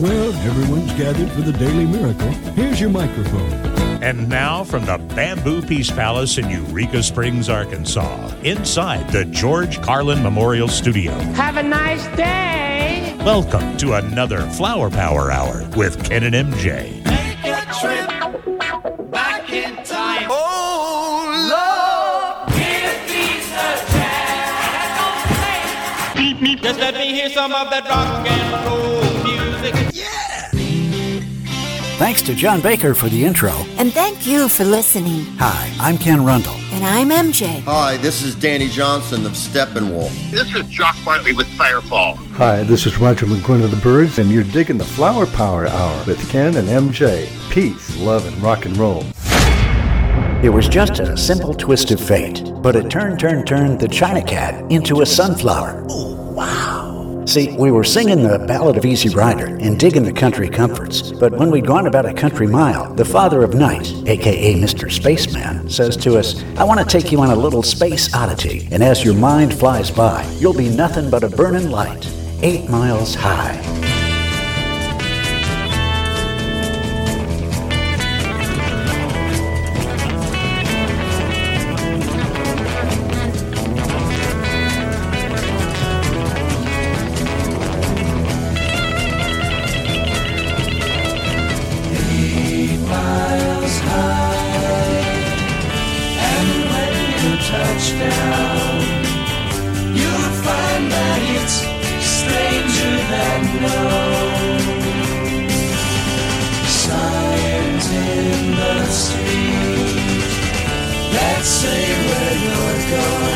Well, everyone's gathered for the Daily Miracle. Here's your microphone. And now from the Bamboo Peace Palace in Eureka Springs, Arkansas, inside the George Carlin Memorial Studio. Have a nice day. Welcome to another Flower Power Hour with Ken and MJ. Make a trip back in time. Oh, Lord, give me a chance. Beep, beep. Just let me hear some of that rock and roll music. Thanks to John Baker for the intro. And thank you for listening. Hi, I'm Ken Rundle. And I'm MJ. Hi, this is Danny Johnson of Steppenwolf. This is Jock Bartley with Firefall. Hi, this is Roger McGuinn of the Byrds, and you're digging the Flower Power Hour with Ken and MJ. Peace, love, and rock and roll. It was just a simple twist of fate, but it turned, turned, turned the China Cat into a sunflower. Oh, wow. See, we were singing the Ballad of Easy Rider and digging the country comforts, but when we'd gone about a country mile, the father of night, aka Mr. Spaceman, says to us, I want to take you on a little space oddity, and as your mind flies by, you'll be nothing but a burning light, eight miles high. Where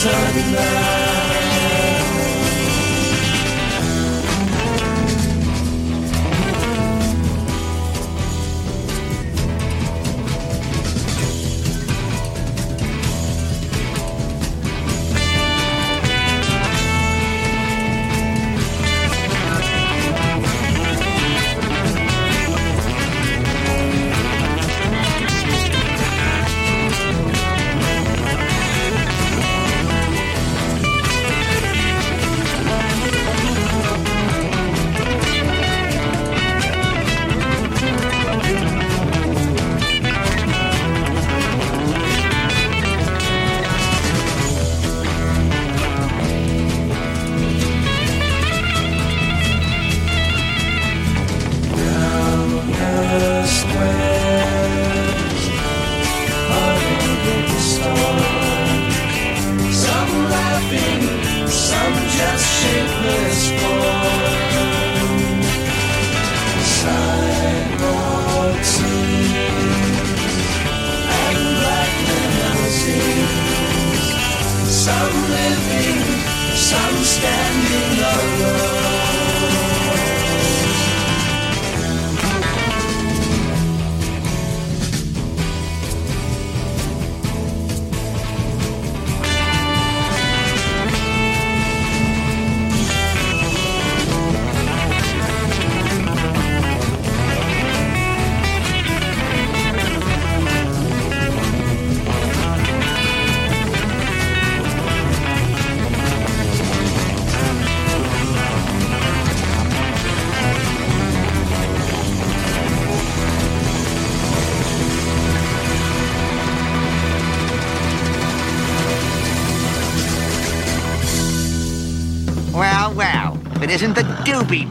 places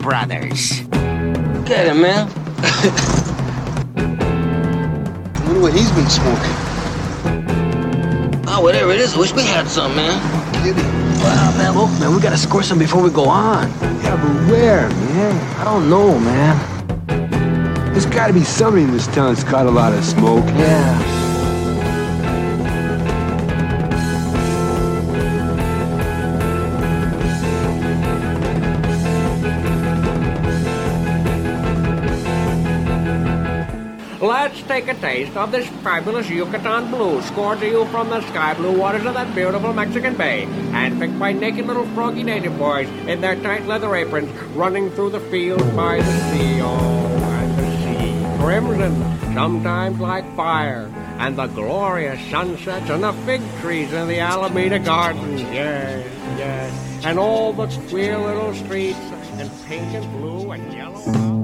Brothers. Get him, man. wonder what he's been smoking. Oh, whatever it is, I wish we had some, man. Kitty. Well, man, look, man, we gotta score some before we go on. Yeah, but where, man? I don't know, man. There's gotta be somebody in this town that's caught a lot of smoke. Yeah. Take a taste of this fabulous Yucatan blue scored to you from the sky blue waters of that beautiful Mexican Bay, and picked by naked little froggy native boys in their tight leather aprons, running through the fields by the sea. Oh, and the sea, crimson, sometimes like fire, and the glorious sunsets and the fig trees in the Alameda Gardens. Yes, yes, and all the queer little streets and pink and blue and yellow.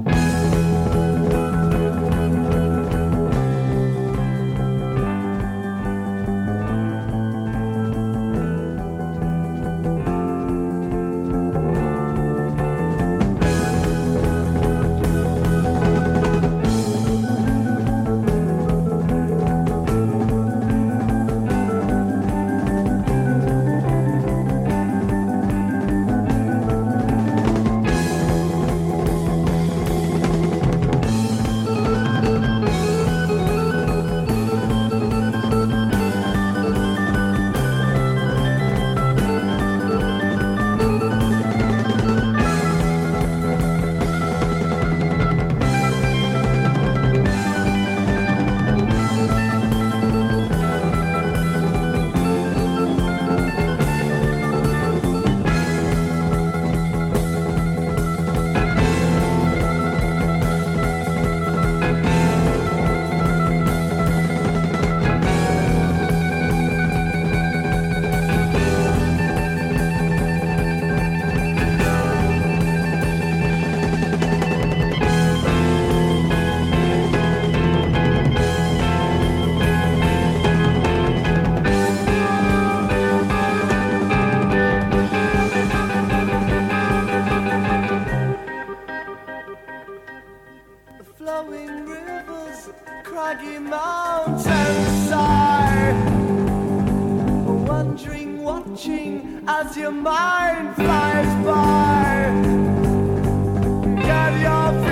as your mind flies by. Get your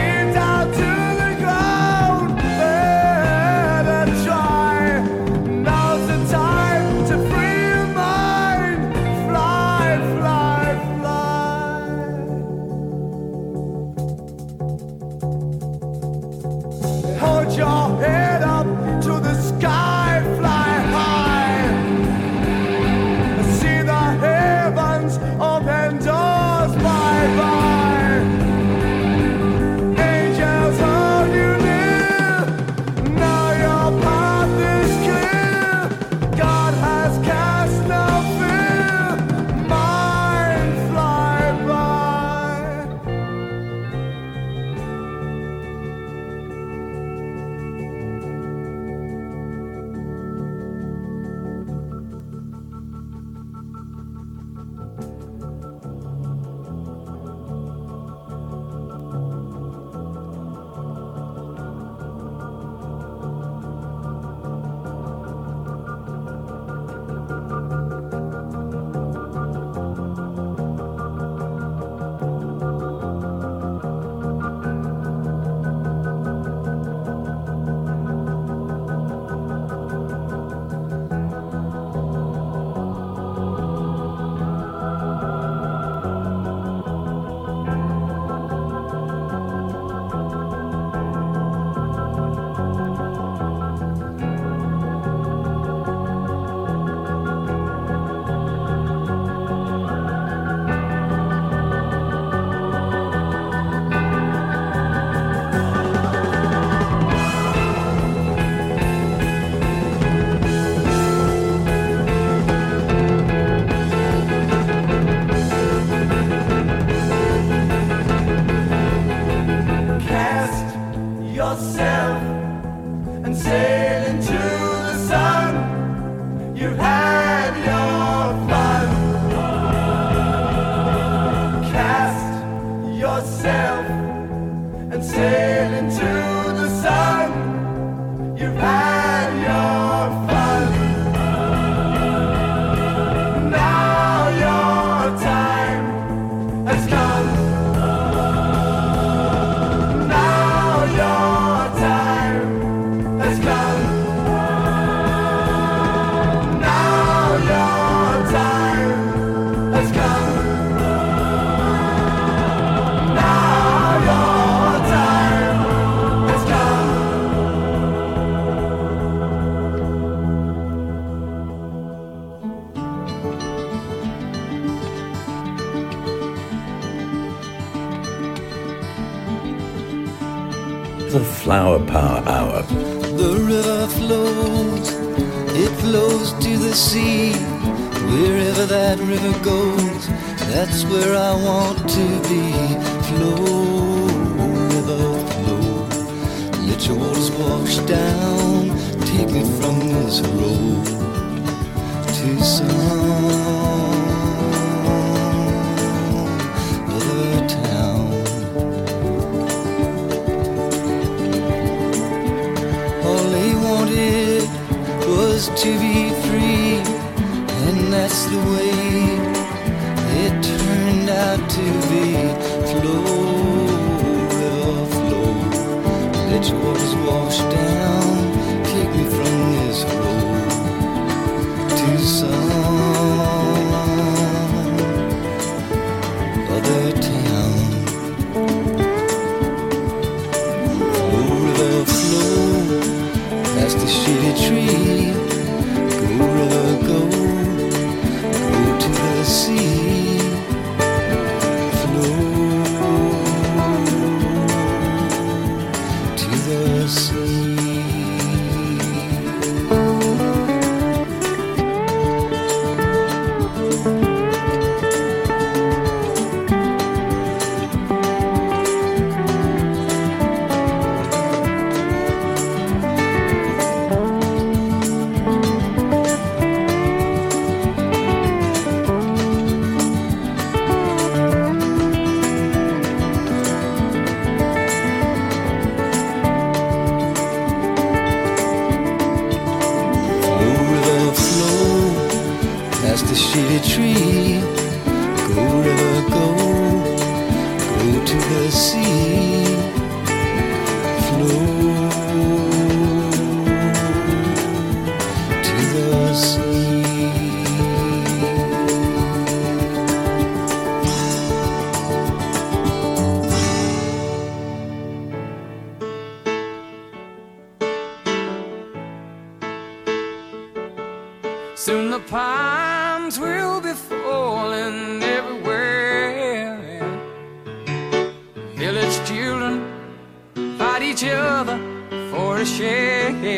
to be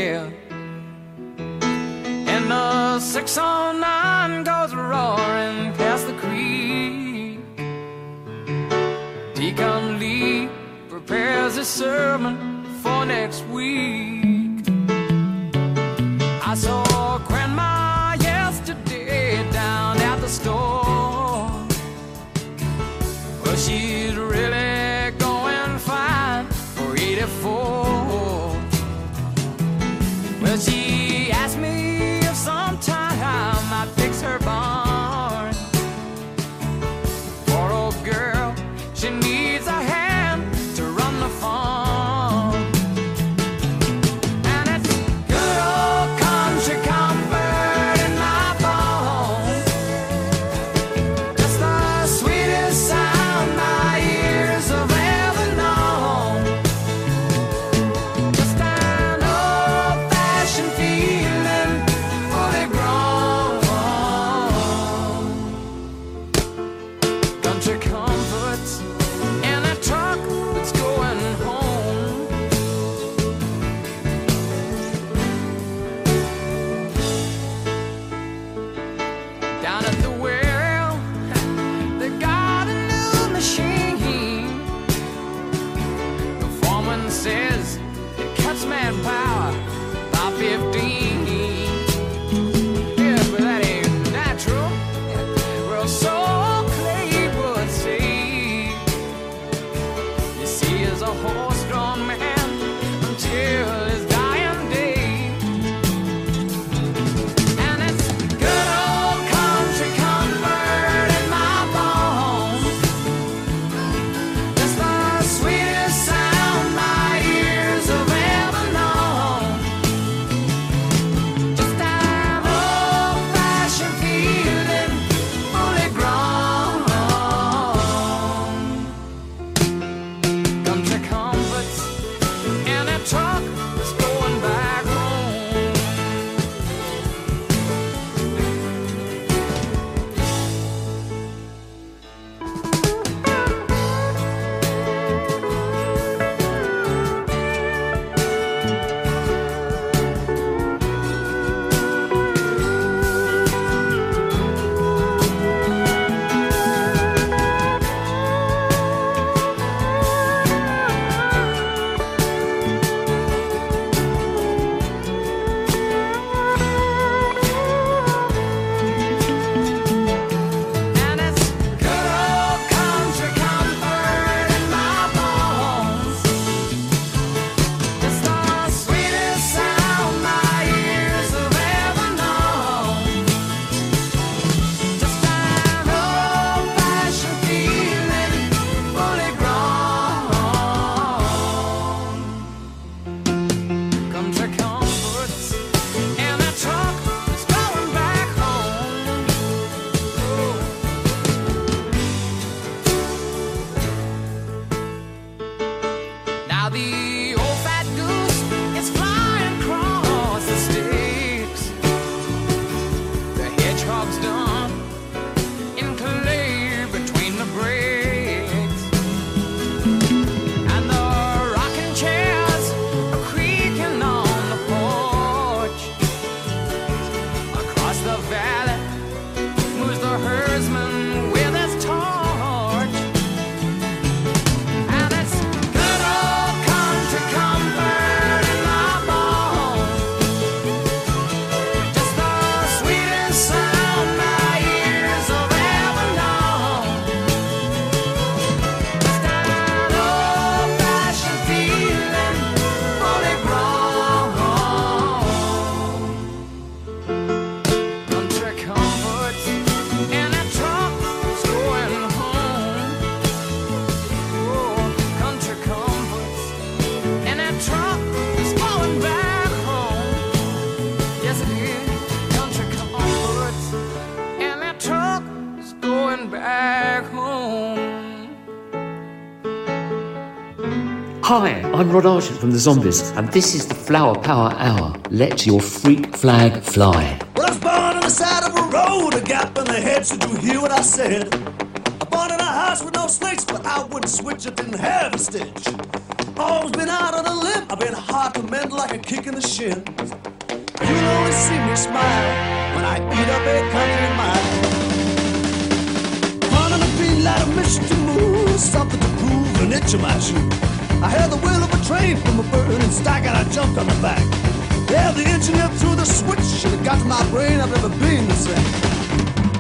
yeah. And the 609 goes roaring past the creek. Deacon Lee prepares his sermon. home. Rod Argent from the Zombies, and this is the Flower Power Hour. Let your freak flag fly. Well, I was born on the side of a road, a gap in the hedge. Did you hear what I said? I born in a house with no snakes, but I wouldn't switch. I didn't have a stitch. Always been out on a limb. I've been hard to mend like a kick in the shins. You'll only see me smile when I eat up a country mile. Running a beat like a mission to move, something to prove, an itch in my shoe. I had the wheel of a train from a burning stack and I jumped on the back. Yeah, the engine engineer threw the switch and it got to my brain. I've never been the same.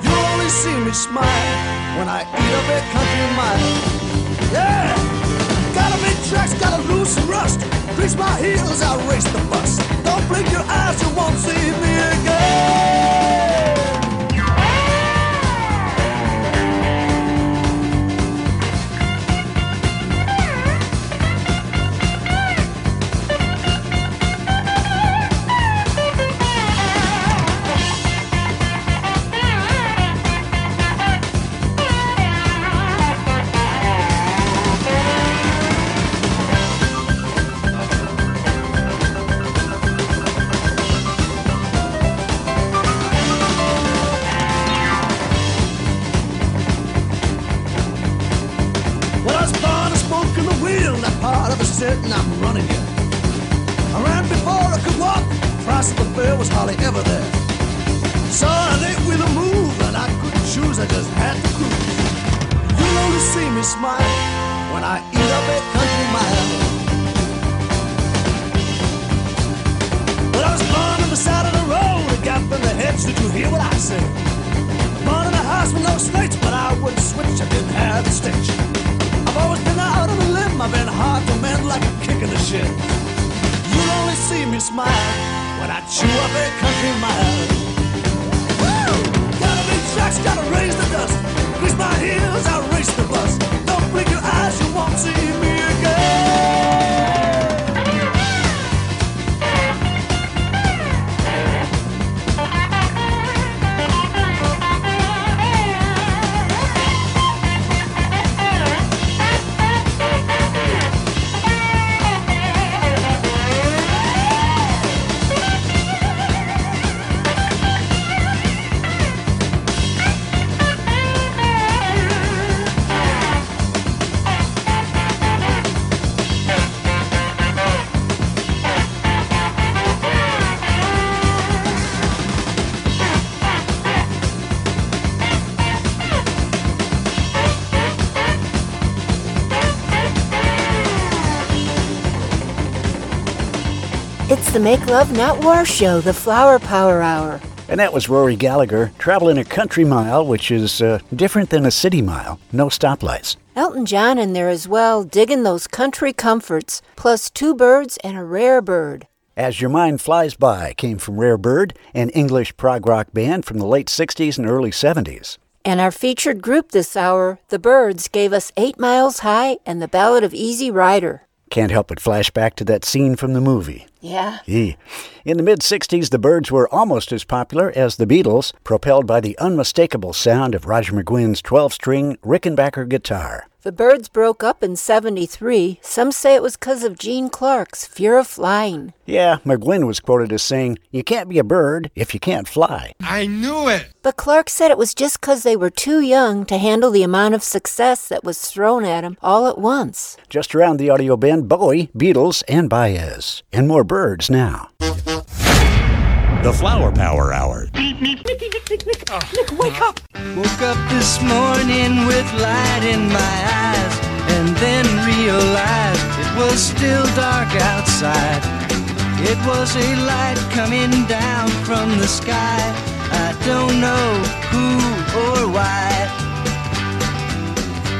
You only see me smile when I eat up a country mile. Yeah, gotta make tracks, gotta lose some rust. Grease my heels, I race the bus. Don't blink your eyes, you won't see me again. Make Love Not War show, the Flower Power Hour. And that was Rory Gallagher traveling a country mile, which is uh, different than a city mile. No stoplights. Elton John in there as well, digging those country comforts, plus two birds and a rare bird. As Your Mind Flies By came from Rare Bird, an English prog rock band from the late 60s and early 70s. And our featured group this hour, The Byrds, gave us Eight Miles High and the Ballad of Easy Rider. Can't help but flash back to that scene from the movie. Yeah. Yee. In the mid 60s, the Byrds were almost as popular as the Beatles, propelled by the unmistakable sound of Roger McGuinn's 12 string Rickenbacker guitar. The Byrds broke up in 73. Some say it was because of Gene Clark's Fear of Flying. Yeah, McGuinn was quoted as saying, You can't be a bird if you can't fly. I knew it! But Clark said it was just because they were too young to handle the amount of success that was thrown at them all at once. Just around the audio band, Bowie, Beatles, and Baez. And more Byrds now. The Flower Power Hour. Nick, wake up! Woke up this morning with light in my eyes and then realized it was still dark outside. It was a light coming down from the sky. I don't know who or why.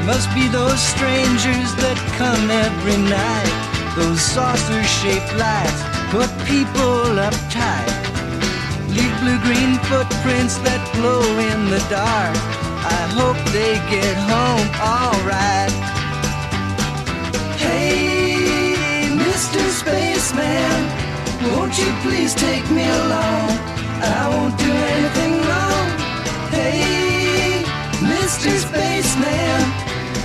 Must be those strangers that come every night. Those saucer shaped lights put people uptight. Leave blue green footprints that glow in the dark. I hope they get home alright. Hey, Mr. Spaceman, won't you please take me along? I won't do anything wrong. Hey, Mr. Spaceman,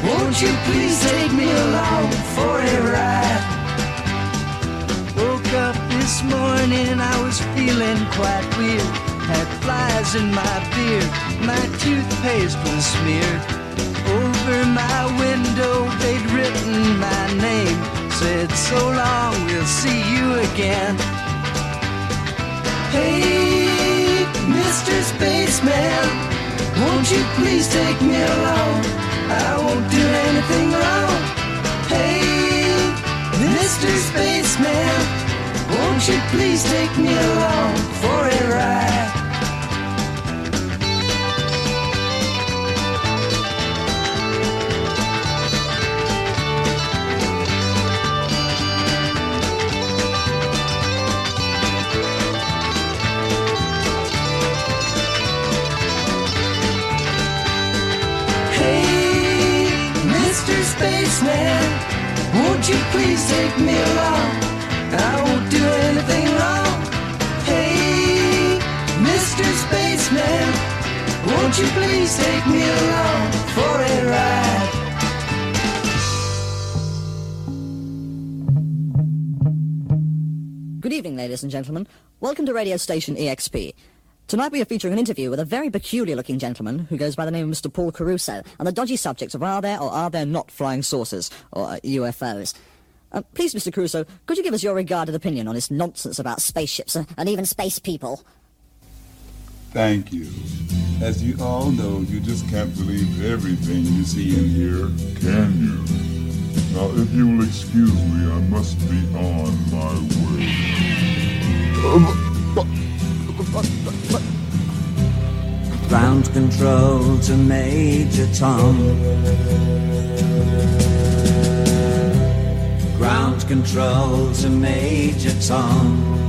won't you please take me along for a ride? This morning I was feeling quite weird. Had flies in my beard, my toothpaste was smeared. Over my window they'd written my name. Said, so long, we'll see you again. Hey, Mr. Spaceman, won't you please take me along? I won't do anything wrong. Hey, Mr. Spaceman, won't you please take me along for a ride? Hey, Mr. Spaceman, won't you please take me along? I won't you please take me along for a ride? Good evening, ladies and gentlemen. Welcome to radio station EXP. Tonight we are featuring an interview with a very peculiar looking gentleman who goes by the name of Mr. Paul Caruso on the dodgy subject of are there or are there not flying saucers, or uh, UFOs. Uh, please, Mr. Caruso, could you give us your regarded opinion on this nonsense about spaceships uh, and even space people? Thank you. As you all know, you just can't believe everything you see and hear, can you? Now, if you will excuse me, I must be on my way. Ground control to Major Tom. Ground control to Major Tom.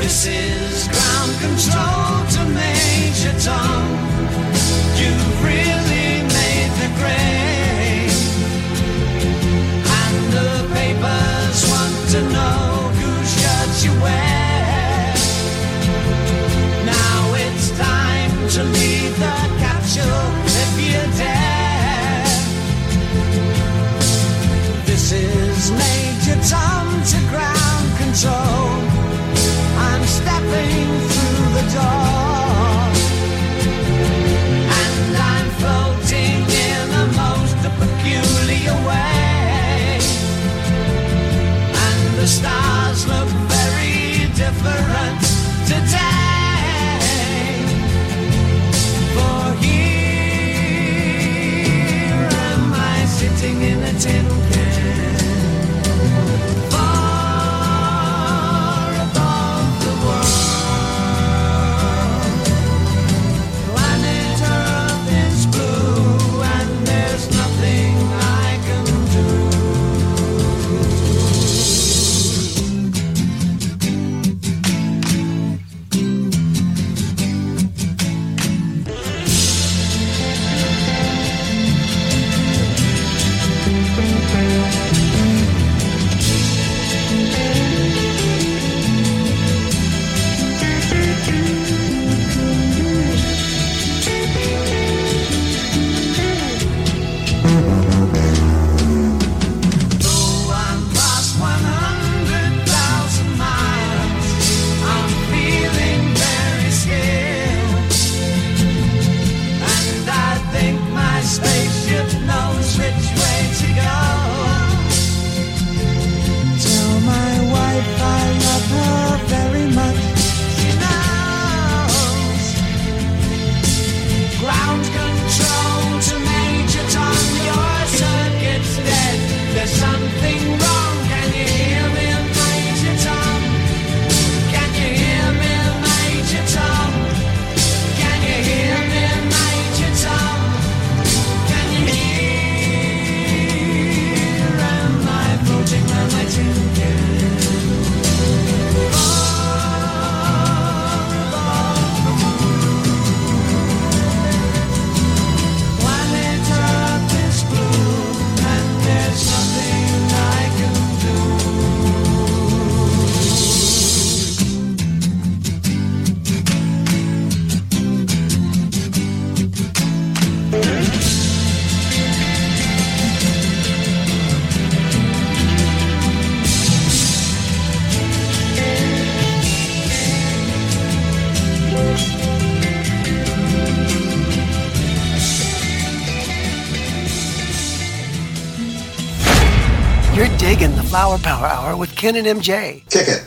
This is ground control to Major Tom. Hour with Ken and MJ. Kick it.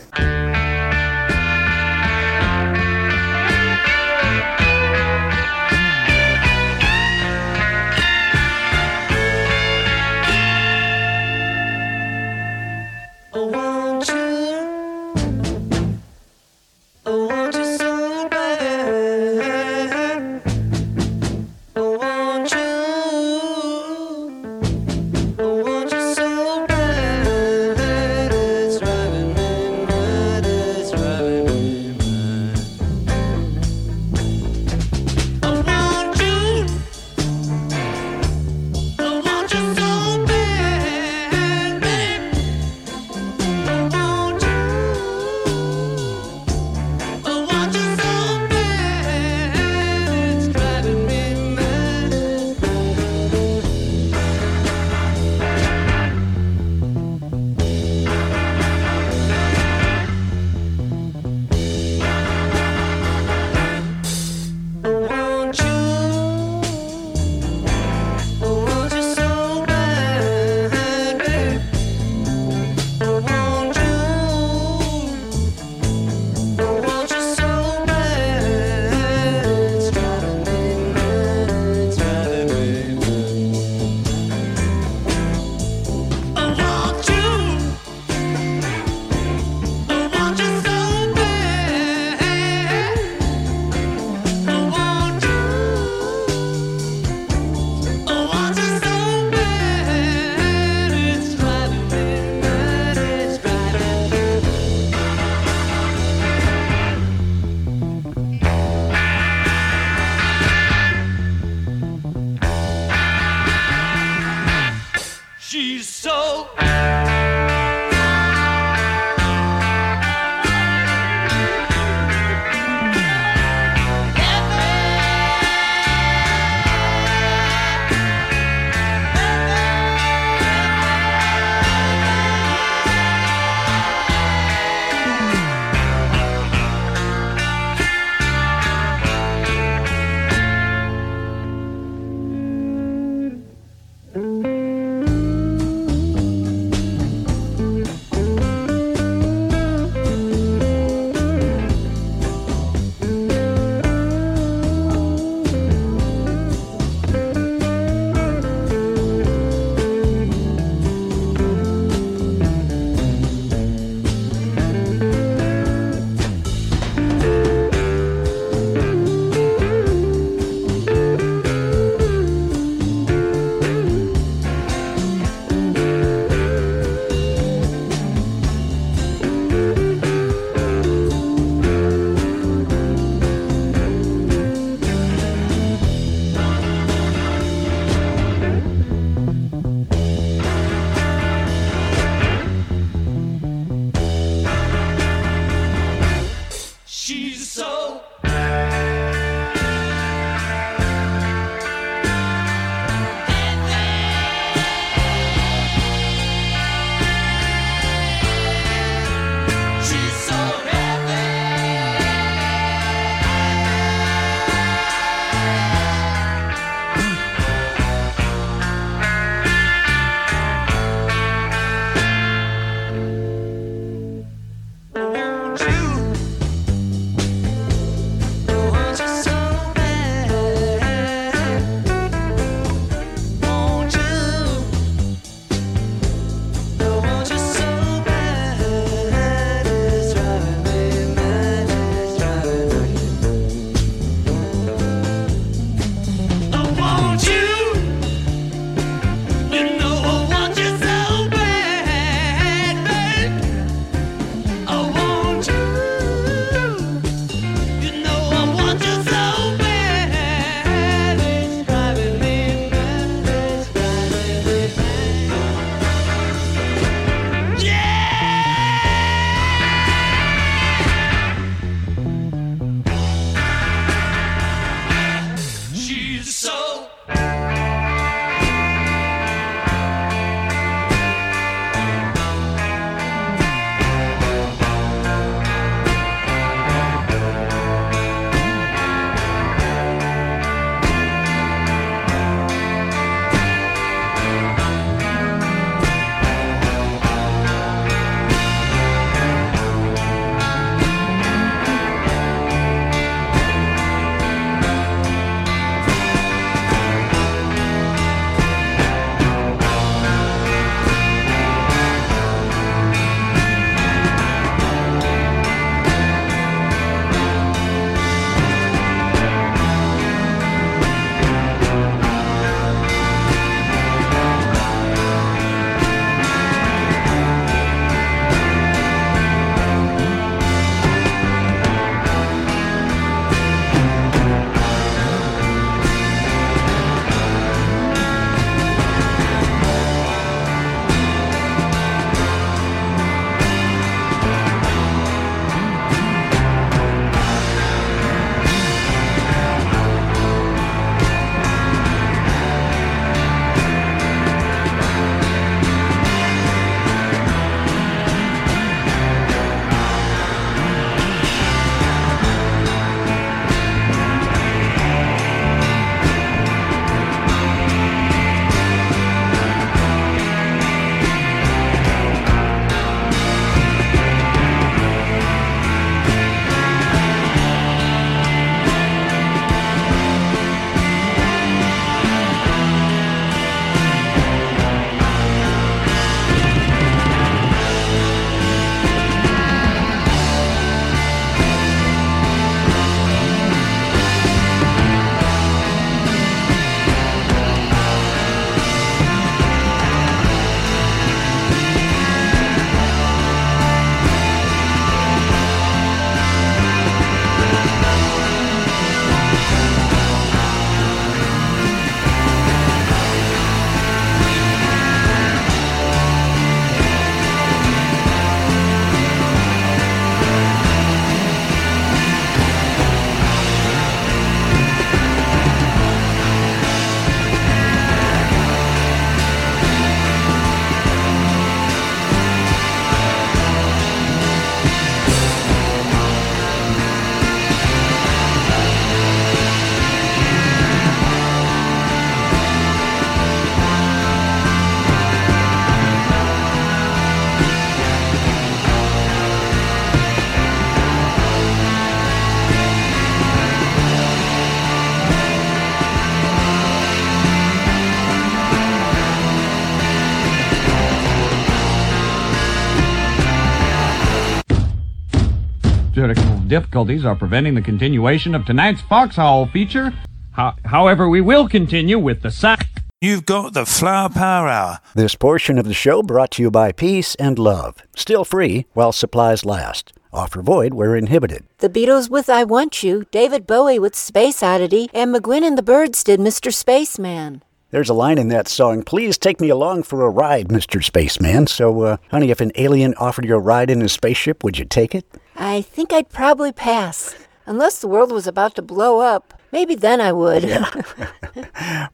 Difficulties are preventing the continuation of tonight's Foxhole feature. Ho- however, we will continue with the sa- You've got the Flower Power Hour. This portion of the show brought to you by Peace and Love. Still free while supplies last. Offer void where inhibited. The Beatles with I Want You, David Bowie with Space Oddity, and McGuinn and the Byrds did Mr. Spaceman. There's a line in that song, please take me along for a ride, Mr. Spaceman. So, uh, honey, if an alien offered you a ride in his spaceship, would you take it? I think I'd probably pass. Unless the world was about to blow up. Maybe then I would.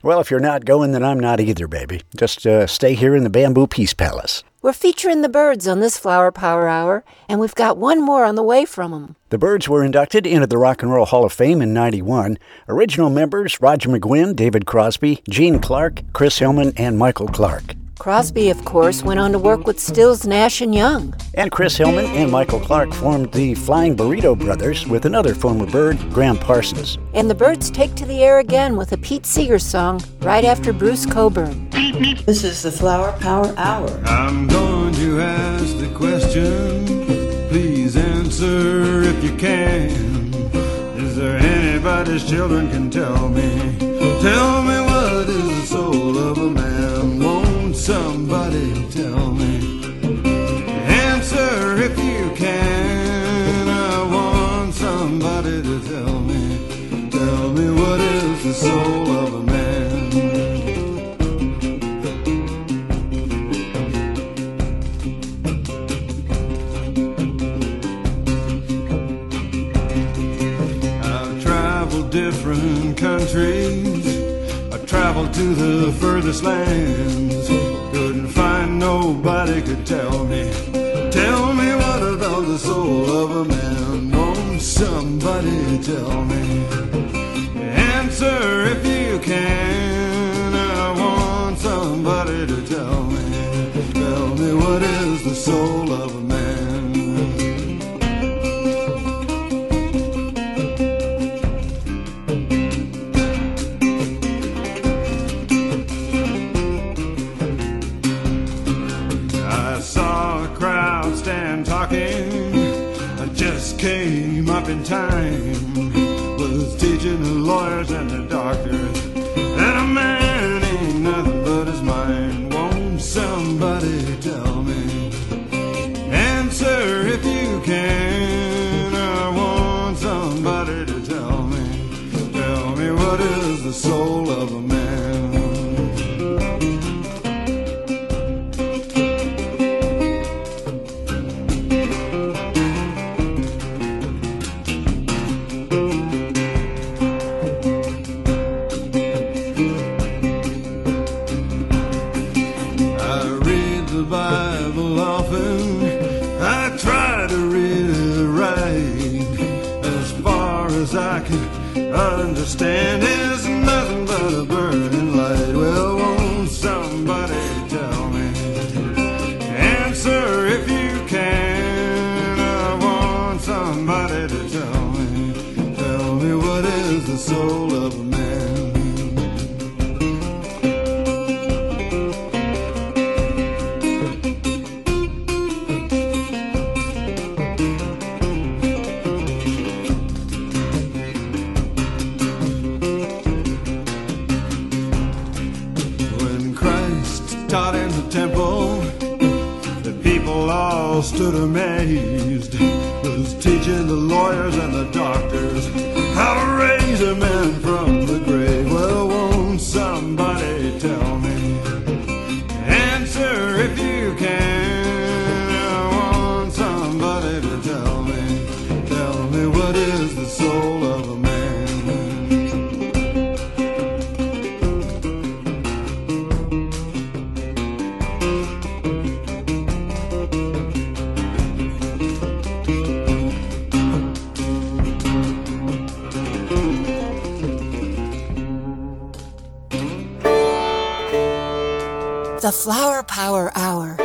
Well, if you're not going, then I'm not either, baby. Just uh, stay here in the Bamboo Peace Palace. We're featuring the Byrds on this Flower Power Hour, and we've got one more on the way from them. The Byrds were inducted into the Rock and Roll Hall of Fame in 91. Original members Roger McGuinn, David Crosby, Gene Clark, Chris Hillman, and Michael Clarke. Crosby, of course, went on to work with Stills, Nash, and Young. And Chris Hillman and Michael Clarke formed the Flying Burrito Brothers with another former Byrd, Gram Parsons. And the Byrds take to the air again with a Pete Seeger song right after Bruce Cockburn. This is the Flower Power Hour. I'm going to ask the question. Please answer if you can. Is there anybody's children can tell me? Tell me what is the soul of a man? Somebody tell me? Answer if you can. I want somebody to tell me. Tell me what is the soul of a man? I've traveled different countries. I've traveled to the furthest lands. Nobody could tell me. Tell me what about the soul of a man? Won't somebody tell me? Answer if you can. I want somebody to tell me. Tell me what is the soul lawyers and the doctors the temple, the people all stood amazed. Was teaching the lawyers and the doctors how to raise a man from the grave. Flower Power Hour.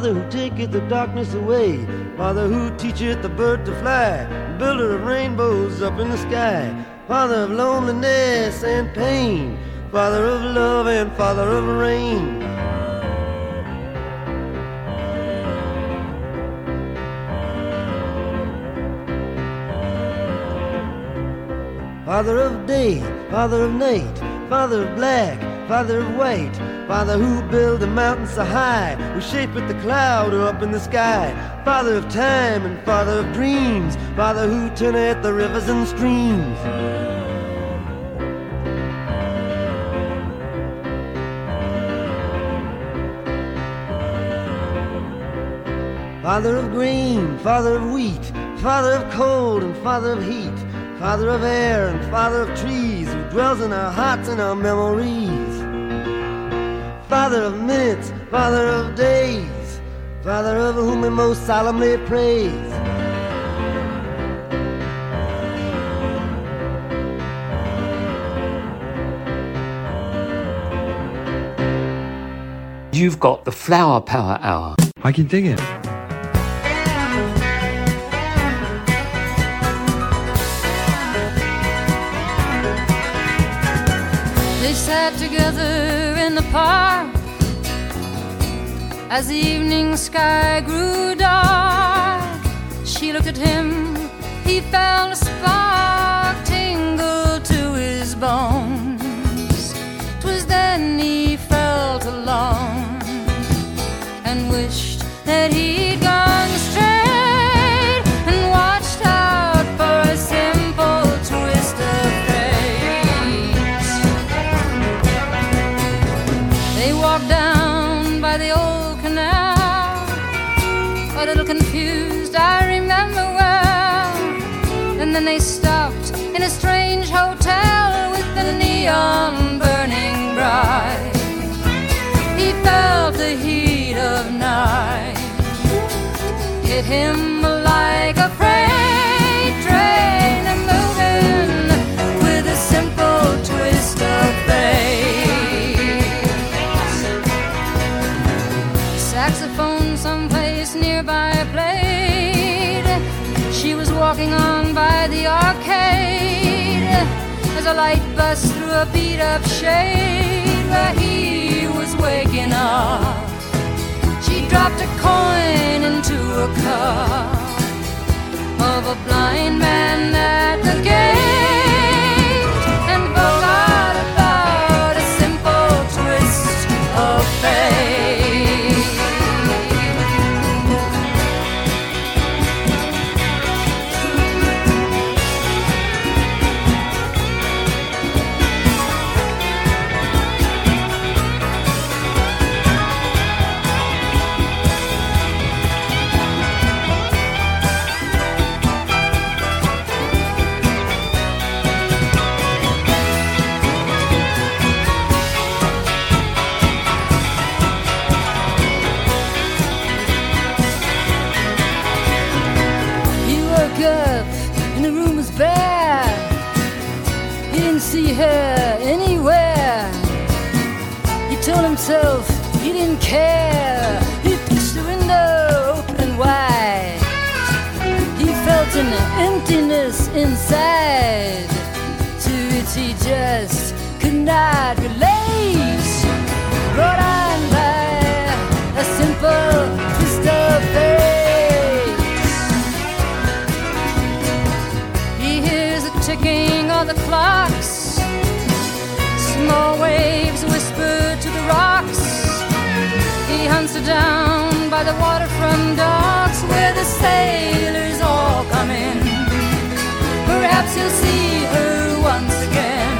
Father who taketh the darkness away, Father who teacheth the bird to fly, builder of rainbows up in the sky, Father of loneliness and pain, Father of love and Father of rain. Father of day, Father of night, Father of black, Father of white, Father who built the mountains so high, who shapeth the cloud up in the sky, Father of time and Father of dreams, Father who turneth the rivers and streams. Father of grain, Father of wheat, Father of cold and Father of heat, Father of air and Father of trees, who dwells in our hearts and our memories. Father of minutes, Father of days, Father of whom we most solemnly praise. You've got the Flower Power Hour. I can dig it. They sat together in the park as the evening sky grew dark. She looked at him, he felt a spark tingle to his bones. 'Twas then he felt alone and wished that he'd gone hit him like a freight train and moving with a simple twist of fate. Saxophone someplace nearby played. She was walking on by the arcade as a light bust through a beat up shade where he was waking up. Dropped a coin into a cup of a blind man at himself he didn't care. He pushed the window open wide. He felt an emptiness inside to which he just could not relate. Brought on by a simple twist of fate. He hears the ticking of the clocks. Small waves Her down by the waterfront docks where the sailors all come in. Perhaps he'll see her once again.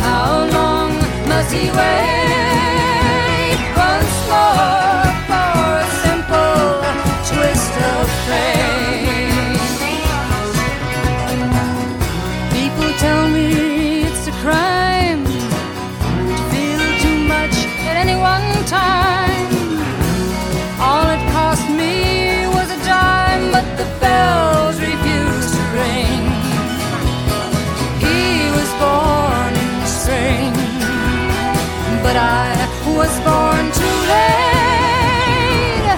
How long must he wait once more bells refused to ring. He was born in spring, but I was born too late.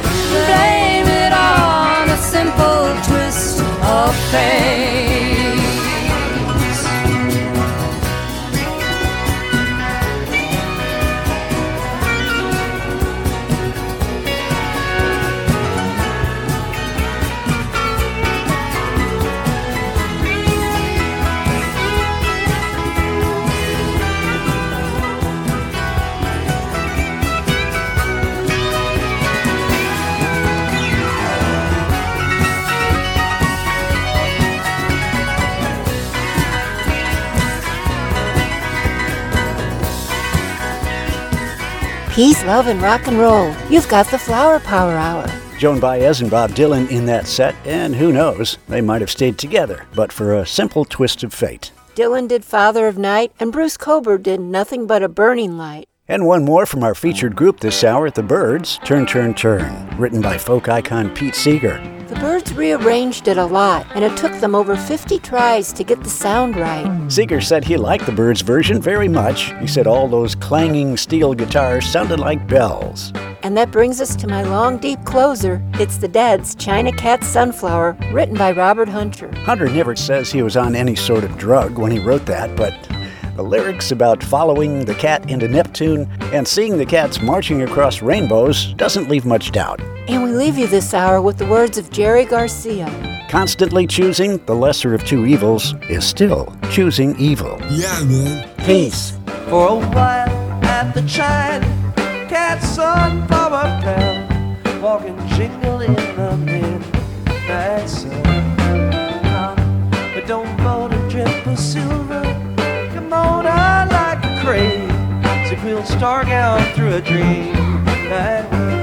Blame it on a simple twist of fate. Peace, love, and rock and roll. You've got the Flower Power Hour. Joan Baez and Bob Dylan in that set, and who knows, they might have stayed together, but for a simple twist of fate. Dylan did Father of Night, and Bruce Cockburn did Nothing But a Burning Light. And one more from our featured group this hour, The Byrds, Turn, Turn, Turn, written by folk icon Pete Seeger. The Byrds rearranged it a lot, and it took them over 50 tries to get the sound right. Seeger said he liked the Byrds version very much. He said all those clanging steel guitars sounded like bells. And that brings us to my long, deep closer. It's the Dead's China Cat Sunflower, written by Robert Hunter. Hunter never says he was on any sort of drug when he wrote that, but the lyrics about following the cat into Neptune and seeing the cats marching across rainbows doesn't leave much doubt. And we leave you this hour with the words of Jerry Garcia. Constantly choosing the lesser of two evils is still choosing evil. Yeah, man. Peace. For a while at the China Cat Sunflower Town, walking jingle in the midnight sun. But don't vote a drip of silver. I like we'll start out through a dream. Night.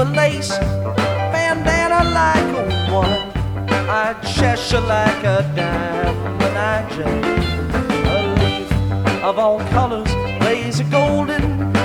A lace bandana like a one. I Cheshire like a diamond. I just a leaf of all colors lays a golden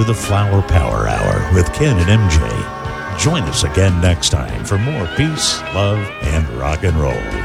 to the Flower Power Hour with Ken and MJ. Join us again next time for more peace, love, and rock and roll.